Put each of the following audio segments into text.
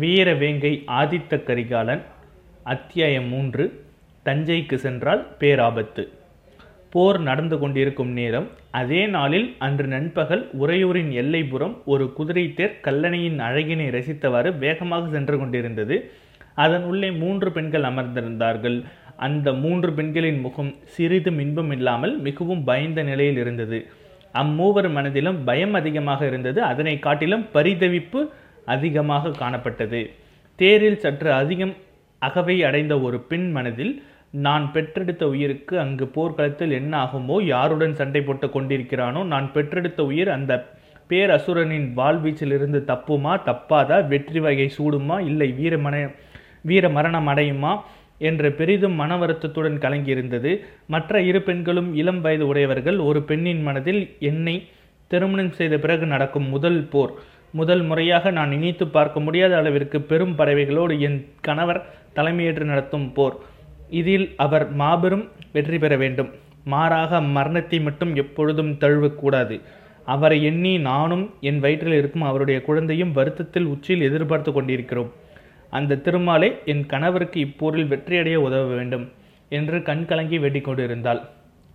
வீரவேங்கை ஆதித்த கரிகாலன் அத்தியாயம் மூன்று தஞ்சைக்கு சென்றால் பேராபத்து. போர் நடந்து கொண்டிருக்கும் நேரம் அதே நாளில் அன்று நண்பகல் உறையூரின் எல்லைப்புறம் ஒரு குதிரை தேர் கல்லணையின் அழகினை ரசித்தவாறு வேகமாக சென்று கொண்டிருந்தது. அதன் உள்ளே மூன்று பெண்கள் அமர்ந்திருந்தார்கள். அந்த மூன்று பெண்களின் முகம் சிறிதும் இன்பம் இல்லாமல் மிகவும் பயந்த நிலையில் இருந்தது. அம்மூவர் மனதிலும் பயம் அதிகமாக இருந்தது. அதனை காட்டிலும் பரிதவிப்பு அதிகமாக காணப்பட்டது. தேரில் சற்று அதிகம் அகவை அடைந்த ஒரு பெண் மனதில் நான் பெற்றெடுத்த உயிருக்கு அங்கு போர்க்களத்தில் என்ன ஆகுமோ யாருடன் சண்டை போட்டு கொண்டிருக்கிறானோ நான் பெற்றெடுத்த உயிர் அந்த பேரசுரனின் வாழ்வீச்சிலிருந்து தப்புமா தப்பாதா வெற்றி வகை சூடுமா இல்லை வீரமன வீர மரணம் அடையுமா? என்ற பெரிதும் மன வருத்தத்துடன் கலங்கியிருந்தது. மற்ற இரு பெண்களும் இளம் வயது உடையவர்கள் ஒரு பெண்ணின் மனதில் என்னை திருமணம் செய்த பிறகு நடக்கும் முதல் போர். முதல் முறையாக நான் நினைத்து பார்க்க முடியாத அளவிற்கு பெரும் பறவைகளோடு என் கணவர் தலைமையேற்று நடத்தும் போர். இதில் அவர் மாபெரும் வெற்றி பெற வேண்டும். மாறாக மரணத்தை மட்டும் எப்பொழுதும் தழுவக்கூடாது. அவரை எண்ணி நானும் என் வயிற்றில் இருக்கும் அவருடைய குழந்தையும் வருத்தத்தில் உச்சியில் எதிர்பார்த்து கொண்டிருக்கிறோம். அந்த திருமாலை என் கணவருக்கு இப்போரில் வெற்றியடைய உதவ வேண்டும் என்று கண்கலங்கி வேண்டிக்கொண்டிருந்தாள்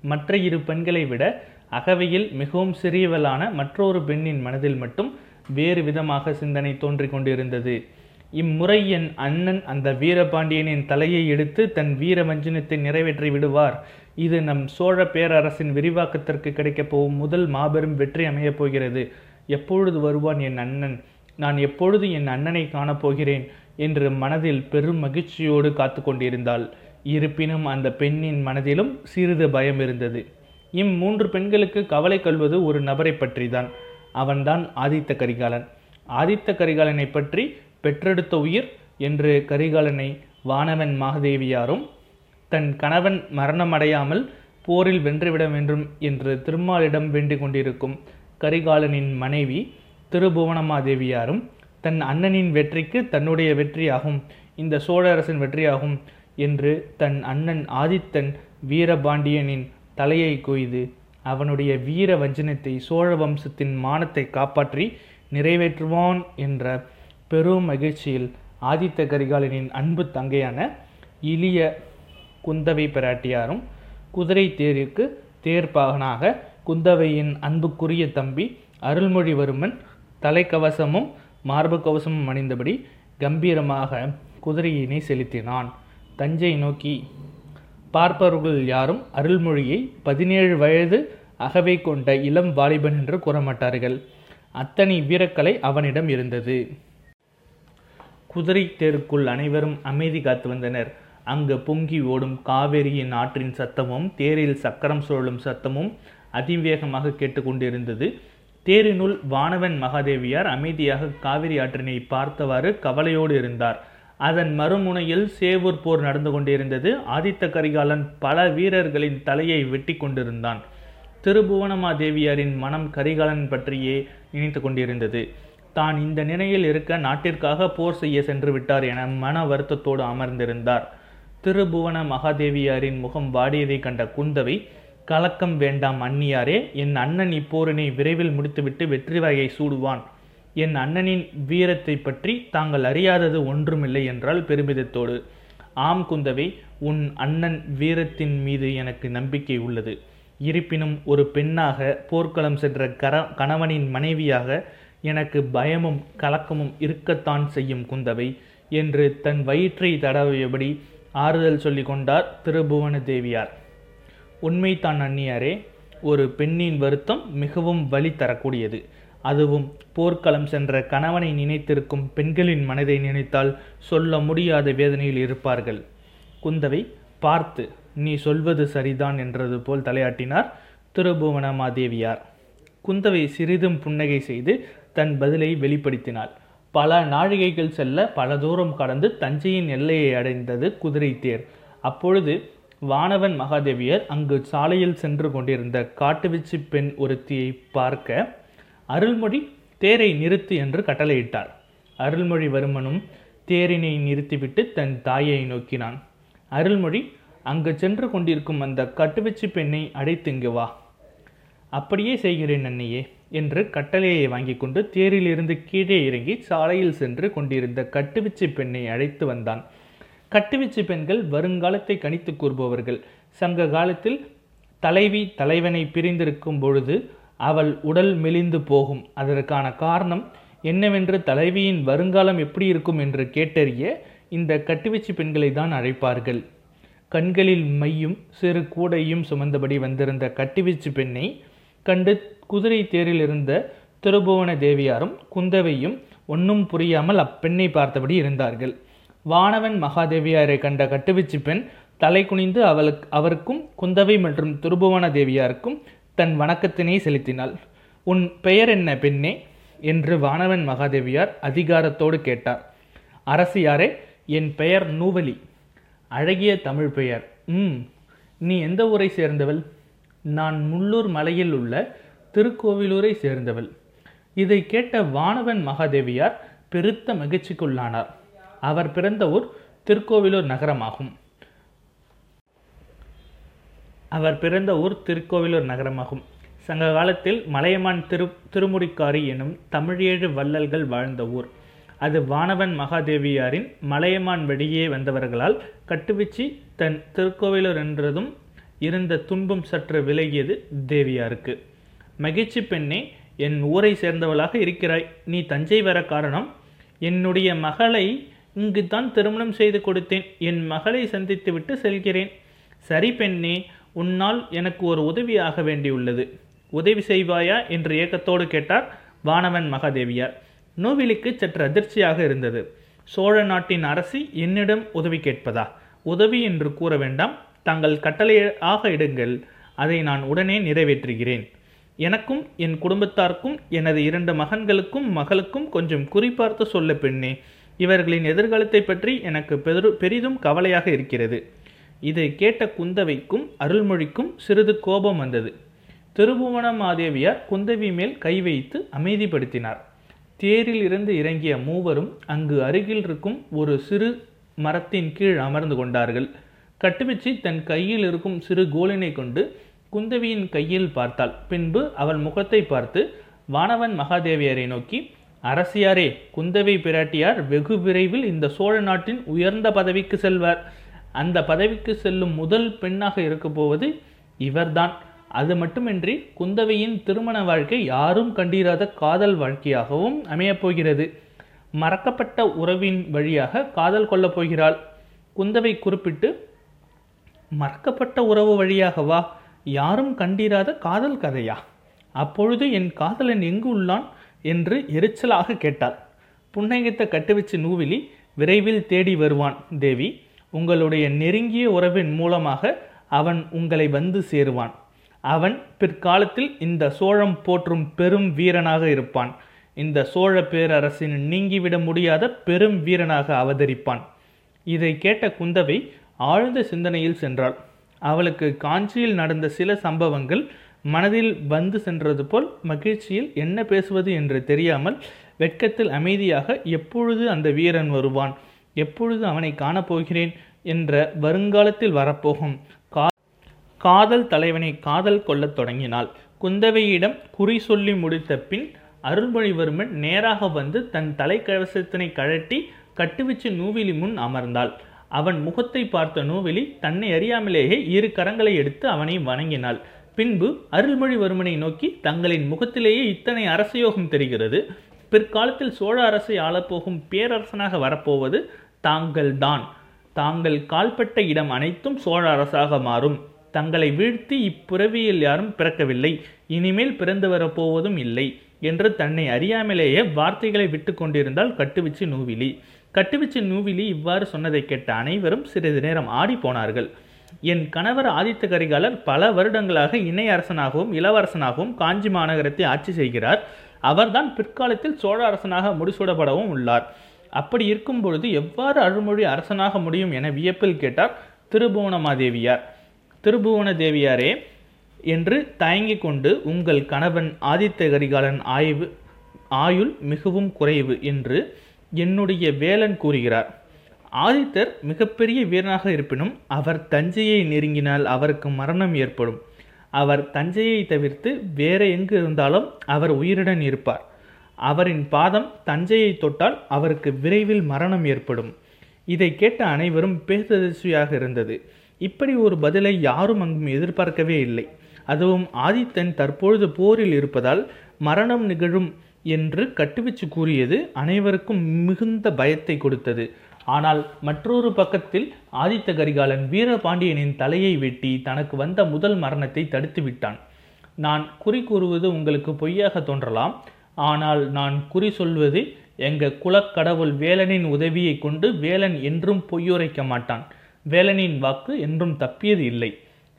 மற்ற இரு பெண்களை விட அகவையில் மிகவும் சிறியவளான மற்றொரு பெண்ணின் மனதில் மட்டும் வேறு விதமாக சிந்தனை தோன்றிக் கொண்டிருந்தது. இம்முறை என் அண்ணன் அந்த வீரபாண்டியனின் தலையை எடுத்து தன் வீர வஞ்சனத்தை நிறைவேற்றி விடுவார். இது நம் சோழ பேரரசின் விரிவாக்கத்திற்கு கிடைக்கப் போகும் முதல் மாபெரும் வெற்றி அமையப் போகிறது. எப்பொழுது வருவான் என் அண்ணன்? நான் எப்பொழுது என் அண்ணனை காணப்போகிறேன் என்று மனதில் பெரும் மகிழ்ச்சியோடு காத்து கொண்டிருந்தாள். இருப்பினும் அந்த பெண்ணின் மனதிலும் சிறிது பயம் இருந்தது. இம்மூன்று பெண்களுக்கு கவலை கொள்வது ஒரு நபரை பற்றிதான். அவன்தான் ஆதித்த கரிகாலன். ஆதித்த கரிகாலனை பற்றி பெற்றெடுத்த உயிர் என்று கரிகாலனை வானவன் மாகதேவியாரும் தன் கணவன் மரணமடையாமல் போரில் வென்றுவிட வேண்டும் என்று திருமாலிடம் வேண்டிக் கொண்டிருக்கும் கரிகாலனின் மனைவி திருபுவனமாதேவியாரும் தன் அண்ணனின் வெற்றிக்கு தன்னுடைய வெற்றியாகும் இந்த சோழ அரசின் வெற்றியாகும் என்று தன் அண்ணன் ஆதித்தன் வீரபாண்டியனின் தலையை கொய்து அவனுடைய வீர வஞ்சனத்தை சோழ வம்சத்தின் மானத்தை காப்பாற்றி நிறைவேற்றுவான் என்ற பெரும் மகிழ்ச்சியில் ஆதித்த கரிகாலனின் அன்பு தங்கையான இளிய குந்தவை பிராட்டியாரும் குதிரை தேருக்கு தேர்ப்பாகனாக குந்தவையின் அன்புக்குரிய தம்பி அருள்மொழிவர்மன் தலைக்கவசமும் மார்பு கவசமும் அணிந்தபடி கம்பீரமாக குதிரையினை செலுத்தினான். தஞ்சை நோக்கி பார்ப்பவர்கள் யாரும் அருள்மொழியை பதினேழு வயது அகவை கொண்ட இளம் வாலிபன் என்று கூறமாட்டார்கள். அத்தனை வீரக்கலை அவனிடம் இருந்தது. குதிரை தேருக்குள் அனைவரும் அமைதி காத்து வந்தனர். அங்கு பொங்கி ஓடும் காவேரியின் ஆற்றின் சத்தமும் தேரில் சக்கரம் சுழலும் சத்தமும் அதிவேகமாக கேட்டுக்கொண்டிருந்தது. தேரினுள் வானவன் மகாதேவியார் அமைதியாக காவிரி ஆற்றினை பார்த்தவாறு கவலையோடு இருந்தார். அதன் மறுமுனையில் சேவூர் போர் நடந்து கொண்டிருந்தது. ஆதித்த கரிகாலன் பல வீரர்களின் தலையை வெட்டி கொண்டிருந்தான். திருபுவனமாதேவியாரின் மனம் கரிகாலன் பற்றியே நினைத்து கொண்டிருந்தது. தான் இந்த நிலையில் இருக்க நாட்டிற்காக போர் செய்ய சென்று விட்டார் என மன வருத்தத்தோடு அமர்ந்திருந்தார். திருபுவன மகாதேவியாரின் முகம் வாடியதை கண்ட குந்தவை கலக்கம் வேண்டாம் அன்னியாரே என் அண்ணன் இப்போரினை விரைவில் முடித்துவிட்டு வெற்றி வகையை சூடுவான். என் அண்ணனின் வீரத்தை பற்றி தாங்கள் அறியாதது ஒன்றுமில்லை என்றால் பெருமிதத்தோடு ஆம் குந்தவை உன் அண்ணன் வீரத்தின் மீது எனக்கு நம்பிக்கை உள்ளது. இருப்பினும் ஒரு பெண்ணாக போர்க்களம் சென்ற கர கணவனின் மனைவியாக எனக்கு பயமும் கலக்கமும் இருக்கத்தான் செய்யும் குந்தவை என்று தன் வயிற்றை தடவியபடி ஆறுதல் சொல்லி கொண்டார் திருபுவன தேவியார் உண்மைத்தான் அந்நியாரே ஒரு பெண்ணின் வருத்தம் மிகவும் வலி தரக்கூடியது. அதுவும் போர்க்களம் சென்ற கணவனை நினைத்திருக்கும் பெண்களின் மனதை நினைத்தால் சொல்ல முடியாத வேதனையில் இருப்பார்கள். குந்தவை பார்த்து நீ சொல்வது சரிதான் என்றது போல் தலையாட்டினார் திருபுவனமாதேவியார் குந்தவை சிறிதும் புன்னகை செய்து தன் பதிலை வெளிப்படுத்தினாள். பல நாழிகைகள் செல்ல பல தூரம் கடந்து தஞ்சையின் எல்லையை அடைந்தது குதிரை தேர். அப்பொழுது வானவன் மகாதேவியர் அங்கு சாலையில் சென்று கொண்டிருந்த காட்டுவிச்சி பெண் ஒருத்தியை பார்க்க அருள்மொழி தேரை நிறுத்து என்று கட்டளையிட்டார். அருள்மொழிவர்மனும் தேரினை நிறுத்திவிட்டு தன் தாயை நோக்கினான். அருள்மொழி அங்கு சென்று கொண்டிருக்கும் அந்த கட்டுவச்சி பெண்ணை அடைத்து இங்கு வா. அப்படியே செய்கிறேன் அன்னையே என்று கட்டளையை வாங்கி கொண்டு தேரிலிருந்து கீழே இறங்கி சாலையில் சென்று கொண்டிருந்த கட்டுவிச்சி பெண்ணை அழைத்து வந்தான். கட்டுவிச்சி பெண்கள் வருங்காலத்தை கணித்து கூறுபவர்கள். சங்க காலத்தில் தலைவி தலைவனை பிரிந்திருக்கும் பொழுது அவள் உடல் மெலிந்து போகும். அதற்கான காரணம் என்னவென்று தலைவியின் வருங்காலம் எப்படி இருக்கும் என்று கேட்டறிய இந்த கட்டுவீச்சு பெண்களை தான் அழைப்பார்கள். கண்களில் மையும் சிறு கூடையும் சுமந்தபடி வந்திருந்த கட்டுவீச்சு பெண்ணை கண்டு குதிரை தேரில் இருந்த திருபுவன தேவியாரும் குந்தவையும் ஒன்றும் புரியாமல் அப்பெண்ணை பார்த்தபடி இருந்தார்கள். வானவன் மகாதேவியாரை கண்ட கட்டுவீச்சு பெண் தலை குனிந்து அவளுக்கு அவருக்கும் குந்தவை மற்றும் திருபுவன தேவியாருக்கும் தன் வணக்கத்தினை செலுத்தினாள். உன் பெயர் என்ன பெண்ணே? என்று வானவன் மகாதேவியார் அதிகாரத்தோடு கேட்டார். அரசியாரே என் பெயர் நூவலி. அழகிய தமிழ் பெயர். ம் நீ எந்த ஊரை சேர்ந்தவள்? நான் முள்ளூர் மலையில் உள்ள திருக்கோவிலூரை சேர்ந்தவள். இதை கேட்ட வானவன் மகாதேவியார் பெருத்த மகிழ்ச்சிக்குள்ளானார். அவர் பிறந்த ஊர் திருக்கோவிலூர் நகரமாகும். அவர் பிறந்த ஊர் திருக்கோவிலூர் நகரமாகும். சங்க காலத்தில் மலையமான் திரு திருமுடிக்காரி எனும் தமிழேழு வள்ளல்கள் வாழ்ந்த ஊர். அது வானவன் மகாதேவியாரின் மலையமான் வெளியே வந்தவர்களால் கட்டுவிச்சி தன் திருக்கோவிலூர் என்றதும் இருந்த துன்பம் சற்று விலகியது தேவியாருக்கு. மகிழ்ச்சி பெண்ணே என் ஊரை சேர்ந்தவளாக இருக்கிறாய். நீ தஞ்சை வர காரணம் என்னுடைய மகளை இங்கு தான் திருமணம் செய்து கொடுத்தேன். என் மகளை சந்தித்துவிட்டு செல்கிறேன். சரி பெண்ணே உன்னால் எனக்கு ஒரு உதவியாக வேண்டியுள்ளது. உதவி செய்வாயா? என்று ஏக்கத்தோடு கேட்டார் வானவன் மகாதேவியார். நோவிலிக்கு சற்று அதிர்ச்சியாக இருந்தது. சோழ நாட்டின் அரசி என்னிடம் உதவி கேட்பதா? உதவி என்று கூற வேண்டாம். தாங்கள் கட்டளையாக இடுங்கள். அதை நான் உடனே நிறைவேற்றுகிறேன். எனக்கும் என் குடும்பத்தாருக்கும் எனது இரண்டு மகன்களுக்கும் மகளுக்கும் கொஞ்சம் குறிப்பார்த்து சொல்ல பெண்ணே. இவர்களின் எதிர்காலத்தை பற்றி எனக்கு பெரு பெரிதும் கவலையாக இருக்கிறது. இதை கேட்ட குந்தவைக்கும் அருள்மொழிக்கும் சிறிது கோபம் வந்தது. திருபுவன மாதேவியார் குந்தவி மேல் கை வைத்து அமைதிப்படுத்தினார். தேரில் இருந்து இறங்கிய மூவரும் அங்கு அருகில் இருக்கும் ஒரு சிறு மரத்தின் கீழ் அமர்ந்து கொண்டார்கள். கட்டுவிச்சி தன் கையில் இருக்கும் சிறு கோலினை கொண்டு குந்தவியின் கையில் பார்த்தாள். பின்பு அவள் முகத்தை பார்த்து வானவன் மகாதேவியரை நோக்கி அரசியாரே குந்தவை பிராட்டியார் வெகு விரைவில் இந்த சோழ நாட்டின் உயர்ந்த பதவிக்கு செல்வார். அந்த பதவிக்கு செல்லும் முதல் பெண்ணாக இருக்க போவது இவர்தான். அது மட்டுமின்றி குந்தவையின் திருமண வாழ்க்கை யாரும் கண்டிராத காதல் வாழ்க்கையாகவும் அமையப் போகிறது. மறக்கப்பட்ட உறவின் வழியாக காதல் கொள்ளப் போகிறாள். குந்தவை குறிப்பிட்டு மறக்கப்பட்ட உறவு வழியாகவா யாரும் கண்டிராத காதல் கதையா? அப்பொழுது என் காதலன் எங்கு உள்ளான்? என்று எரிச்சலாக கேட்டாள். புன்னகைத்த கட்டுவச்சு நூவிலி விரைவில் தேடி வருவான் தேவி. உங்களுடைய நெருங்கிய உறவின் மூலமாக அவன் உங்களை வந்து சேருவான். அவன் பிற்காலத்தில் இந்த சோழம் போற்றும் பெரும் வீரனாக இருப்பான். இந்த சோழ பேரரசின் நீங்கிவிட முடியாத பெரும் வீரனாக அவதரிப்பான். இதை கேட்ட குந்தவை ஆழ்ந்த சிந்தனையில் சென்றாள். அவளுக்கு காஞ்சியில் நடந்த சில சம்பவங்கள் மனதில் வந்து சென்றது போல் மகிழ்ச்சியில் என்ன பேசுவது என்று தெரியாமல் வெட்கத்தில் அமைதியாக எப்பொழுது அந்த வீரன் வருவான்? எப்பொழுது அவனை காணப்போகிறேன்? என்ற வருங்காலத்தில் வரப்போகும் கா காதல் தலைவனை காதல் கொள்ளத் தொடங்கினாள். குந்தவையிடம் குறி சொல்லி முடித்த பின் அருள்மொழிவர்மன் நேராக வந்து தன் தலைக்கவசத்தினை கழட்டி கட்டுவிச்சு நூவிலி முன் அமர்ந்தாள். அவன் முகத்தை பார்த்த நூவிலி தன்னை அறியாமலேயே இரு கரங்களை எடுத்து அவனை வணங்கினாள். பின்பு அருள்மொழிவர்மனை நோக்கி தங்களின் முகத்திலேயே இத்தனை அரசயோகம் தெரிகிறது. பிற்காலத்தில் சோழ அரசை ஆளப்போகும் பேரரசனாக வரப்போவது தாங்கள்தான். தாங்கள் கால்பட்ட இடம் அனைத்தும் சோழ அரசாக மாறும். தங்களை வீழ்த்தி இப்புறவியில் யாரும் பிறக்கவில்லை. இனிமேல் பிறந்து வரப்போவதும் இல்லை என்று தன்னை அறியாமலேயே வார்த்தைகளை விட்டு கொண்டிருந்தால் கட்டுவிச்சு நூவிலி. கட்டுவிச்சு நூவிலி இவ்வாறு சொன்னதை கேட்ட அனைவரும் சிறிது நேரம் ஆடி போனார்கள். என் கணவர் ஆதித்த கரிகாலர் பல வருடங்களாக இணை அரசனாகவும் இளவரசனாகவும் காஞ்சி மாநகரத்தை ஆட்சி செய்கிறார். அவர்தான் பிற்காலத்தில் சோழ அரசனாக முடிசூடப்படவும் உள்ளார். அப்படி இருக்கும் பொழுது எவ்வாறு அருள்மொழி அரசனாக முடியும் என வியப்பில் கேட்டார் திருபுவனமாதேவியார். திருபுவன தேவியாரே என்று தயங்கிக் கொண்டு உங்கள் கணவன் ஆதித்த கரிகாலன் ஆய்வு ஆயுள் மிகவும் குறைவு என்று என்னுடைய வேலன் கூறுகிறார். ஆதித்தர் மிகப்பெரிய வீரனாக இருப்பினும் அவர் தஞ்சையை நெருங்கினால் அவருக்கு மரணம் ஏற்படும். அவர் தஞ்சையை தவிர்த்து வேற எங்கு இருந்தாலும் அவர் உயிருடன் இருப்பார். அவரின் பாதம் தஞ்சையை தொட்டால் அவருக்கு விரைவில் மரணம் ஏற்படும். இதை கேட்ட அனைவரும் பேரதிர்ச்சியாக இருந்தது. இப்படி ஒரு பதிலை யாரும் அங்கும் எதிர்பார்க்கவே இல்லை. அதுவும் ஆதித்தன் தற்பொழுது போரில் இருப்பதால் மரணம் நிகழும் என்று கட்டுவிச்சு கூறியது அனைவருக்கும் மிகுந்த பயத்தை கொடுத்தது. ஆனால் மற்றொரு பக்கத்தில் ஆதித்த கரிகாலன் வீரபாண்டியனின் தலையை வெட்டி தனக்கு வந்த முதல் மரணத்தை தடுத்து விட்டான் நான் குறி கூறுவது உங்களுக்கு பொய்யாக தோன்றலாம். ஆனால் நான் குறி சொல்வது எங்க குலக்கடவுள் வேலனின் உதவியை கொண்டு வேலன் என்றும் பொய்யுரைக்க மாட்டான். வேலனின் வாக்கு என்றும் தப்பியது இல்லை.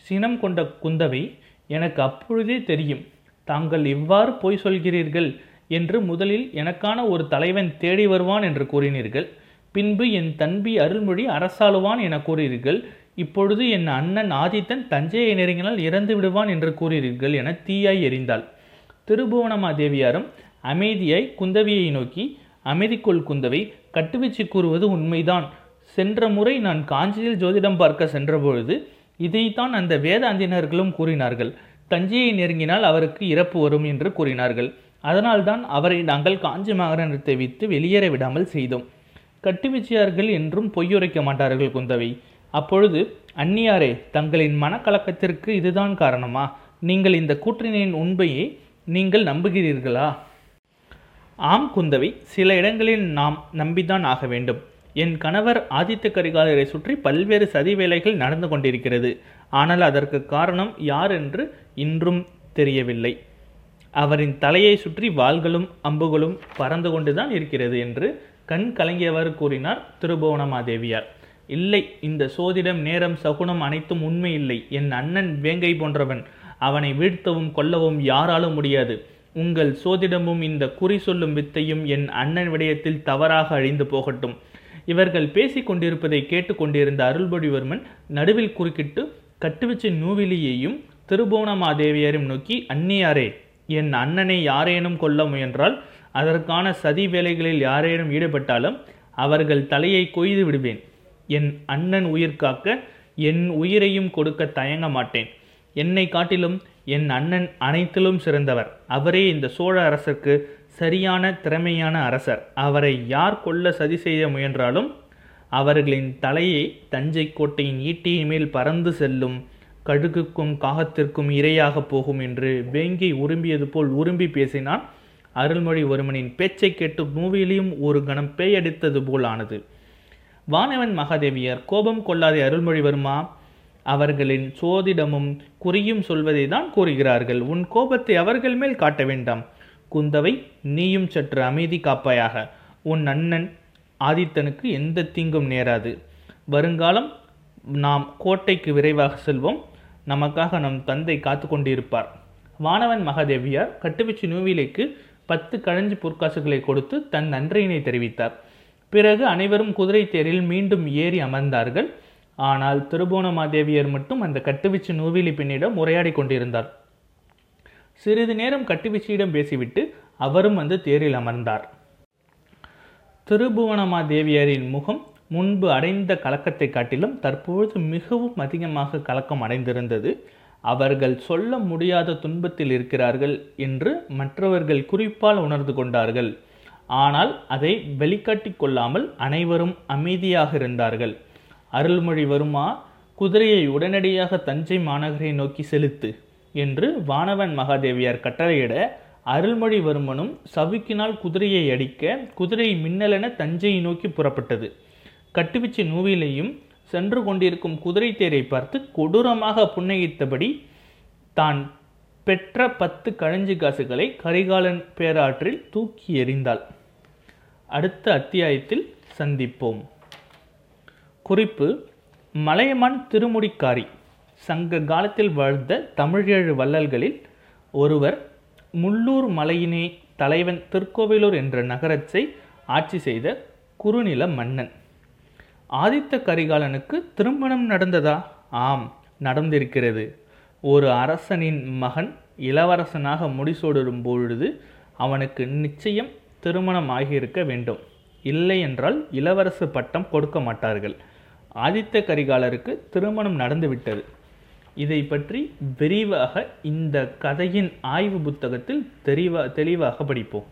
சினம் கொண்ட குந்தவை எனக்கு அப்பொழுதே தெரியும் தாங்கள் இவ்வாறு பொய் சொல்கிறீர்கள் என்று முதலில் எனக்கான ஒரு தலைவன் தேடி வருவான் என்று கூறினீர்கள். பின்பு என் தன்பி அருள்மொழி அரசாளுவான் என கூறீர்கள் இப்பொழுது என் அண்ணன் ஆதித்தன் தஞ்சையை நெருங்கினால் இறந்து விடுவான் என்று கூறீர்கள் என தீயாய் எரிந்தாள். திருபுவனமாதேவியாரும் அமைதியாய் குந்தவியை நோக்கி அமைதிக்குள் குந்தவை கட்டுவீச்சு கூறுவது உண்மைதான். சென்ற முறை நான் காஞ்சியில் ஜோதிடம் பார்க்க சென்றபொழுது இதைத்தான் அந்த வேதாந்தினர்களும் கூறினார்கள். தஞ்சையை நெருங்கினால் அவருக்கு இறப்பு வரும் என்று கூறினார்கள். அதனால்தான் அவரை நாங்கள் காஞ்சி மாகரணத்தை வைத்து வெளியேற விடாமல் செய்தோம். கட்டுவீச்சியார்கள் என்றும் பொய்யுரைக்க மாட்டார்கள் குந்தவை. அப்பொழுது அந்நியாரே தங்களின் மனக்கலக்கத்திற்கு இதுதான் காரணமா? நீங்கள் இந்த கூற்றினின் உண்மையை நீங்கள் நம்புகிறீர்களா? ஆம் குந்தவை சில இடங்களில் நாம் நம்பிதான் ஆக வேண்டும். என் கணவர் ஆதித்த கரிகாலரை சுற்றி பல்வேறு சதி வேலைகள் நடந்து கொண்டிருக்கிறது. ஆனால் அதற்கு காரணம் யார் என்று இன்றும் தெரியவில்லை. அவரின் தலையை சுற்றி வாள்களும் அம்புகளும் பறந்து கொண்டுதான் இருக்கிறது என்று கண் கலங்கியவர் கூறினார் திருபுவனமாதேவியார். இல்லை இந்த சோதிடம் நேரம் சகுனம் அனைத்தும் உண்மை இல்லை. என் அண்ணன் வேங்கை போன்றவன். அவனை வீழ்த்தவும் கொல்லவும் யாராலும் முடியாது. உங்கள் சோதிடமும் இந்த குறி சொல்லும் வித்தையும் என் அண்ணன் விடயத்தில் தவறாக அழிந்து போகட்டும். இவர்கள் பேசிக் கொண்டிருப்பதை கேட்டுக்கொண்டிருந்த அருள்மொழிவர்மன் நடுவில் குறுக்கிட்டு கட்டுவச்சு நூவிலியையும் திருபுவனமாதேவியரையும் நோக்கி அந்நியாரே என் அண்ணனை யாரேனும் கொல்ல முயன்றால் அதற்கான சதி வேலைகளில் யாரேனும் ஈடுபட்டாலும் அவர்கள் தலையை கொய்து விடுவேன். என் அண்ணன் உயிர் காக்க என் உயிரையும் கொடுக்க தயங்க மாட்டேன். என்னை காட்டிலும் என் அண்ணன் அனைத்திலும் சிறந்தவர். அவரே இந்த சோழ அரசருக்கு சரியான திறமையான அரசர். அவரை யார் கொல்ல சதி செய்ய முயன்றாலும் அவர்களின் தலையை தஞ்சை கோட்டையின் ஈட்டியின் மேல் பறந்து செல்லும் கழுகுக்கும் காகத்திற்கும் இரையாக போகும் என்று வேங்கி உரும்பியது போல் உரும்பி பேசினான். அருள்மொழிவர்மனின் பேச்சை கேட்டு மூவிலையும் ஒரு கணம் பேயடித்தது போல் ஆனது வானவன் மகாதேவியர் கோபம் கொள்ளாதே அருள்மொழிவர்மா அவர்களின் சோதிடமும் குறியும் சொல்வதை தான் கூறுகிறார்கள். உன் கோபத்தை அவர்கள் மேல் காட்ட வேண்டாம். குந்தவை நீயும் சற்று அமைதி காப்பாயாக. உன் அண்ணன் ஆதித்தனுக்கு எந்த தீங்கும் நேராது. வருங்காலம் நாம் கோட்டைக்கு விரைவாக செல்வோம். நமக்காக நம் தந்தை காத்து கொண்டிருப்பார். வானவன் மகாதேவியார் கட்டுவீச்சு நூவிலைக்கு பத்து கழஞ்சி பொற்காசுகளை கொடுத்து தன் நன்றியினை தெரிவித்தார். பிறகு அனைவரும் குதிரை தேரில் மீண்டும் ஏறி அமர்ந்தார்கள். ஆனால் திருபுவனமாதேவியர் மட்டும் அந்த கட்டுவீச்சு நூவிலி பெண்ணிடம் உரையாடி கொண்டிருந்தார். சிறிது நேரம் கட்டுவீச்சியிடம் பேசிவிட்டு அவரும் வந்து தேரில் அமர்ந்தார். திருபுவனமாதேவியரின் முகம் முன்பு அடைந்த கலக்கத்தை காட்டிலும் தற்பொழுது மிகவும் அதிகமாக கலக்கம் அடைந்திருந்தது. அவர்கள் சொல்ல முடியாத துன்பத்தில் இருக்கிறார்கள் என்று மற்றவர்கள் குறிப்பால் உணர்ந்து கொண்டார்கள். ஆனால் அதை வெளிக்காட்டி கொள்ளாமல் அனைவரும் அமைதியாக இருந்தார்கள். அருள்மொழிவர்மா குதிரையை உடனடியாக தஞ்சை மாநகரை நோக்கி செலுத்து என்று வானவன் மகாதேவியார் கட்டளையிட அருள்மொழிவர்மனும் சவுக்கினால் குதிரையை அடிக்க குதிரை மின்னலென தஞ்சையை நோக்கி புறப்பட்டது. கட்டுவிச்சு நூவிலையும் சென்று கொண்டிருக்கும் குதிரை தேரை பார்த்து கொடூரமாக புன்னகித்தபடி தான் பெற்ற பத்து கழஞ்சி காசுகளை கரிகாலன் பேராற்றில் தூக்கி எறிந்தாள். அடுத்த அத்தியாயத்தில் சந்திப்போம். குறிப்பு மலையமான் திருமுடிக்காரி. சங்க காலத்தில் வாழ்ந்த தமிழேழு வள்ளல்களில் ஒருவர் முள்ளூர் மலையினே தலைவன் திருக்கோவிலூர் என்ற நகரத்தை ஆட்சி செய்த குறுநில மன்னன். ஆதித்த கரிகாலனுக்கு திருமணம் நடந்ததா? ஆம் நடந்திருக்கிறது. ஒரு அரசனின் மகன் இளவரசனாக முடிசூடும் பொழுது அவனுக்கு நிச்சயம் திருமணம் ஆகியிருக்க வேண்டும். இல்லை என்றால் இளவரசு பட்டம் கொடுக்க மாட்டார்கள். ஆதித்த கரிகாலருக்கு திருமணம் நடந்துவிட்டது. இதை பற்றி விரிவாக இந்த கதையின் ஆய்வு புத்தகத்தில் தெளிவா தெளிவாக படிப்போம்.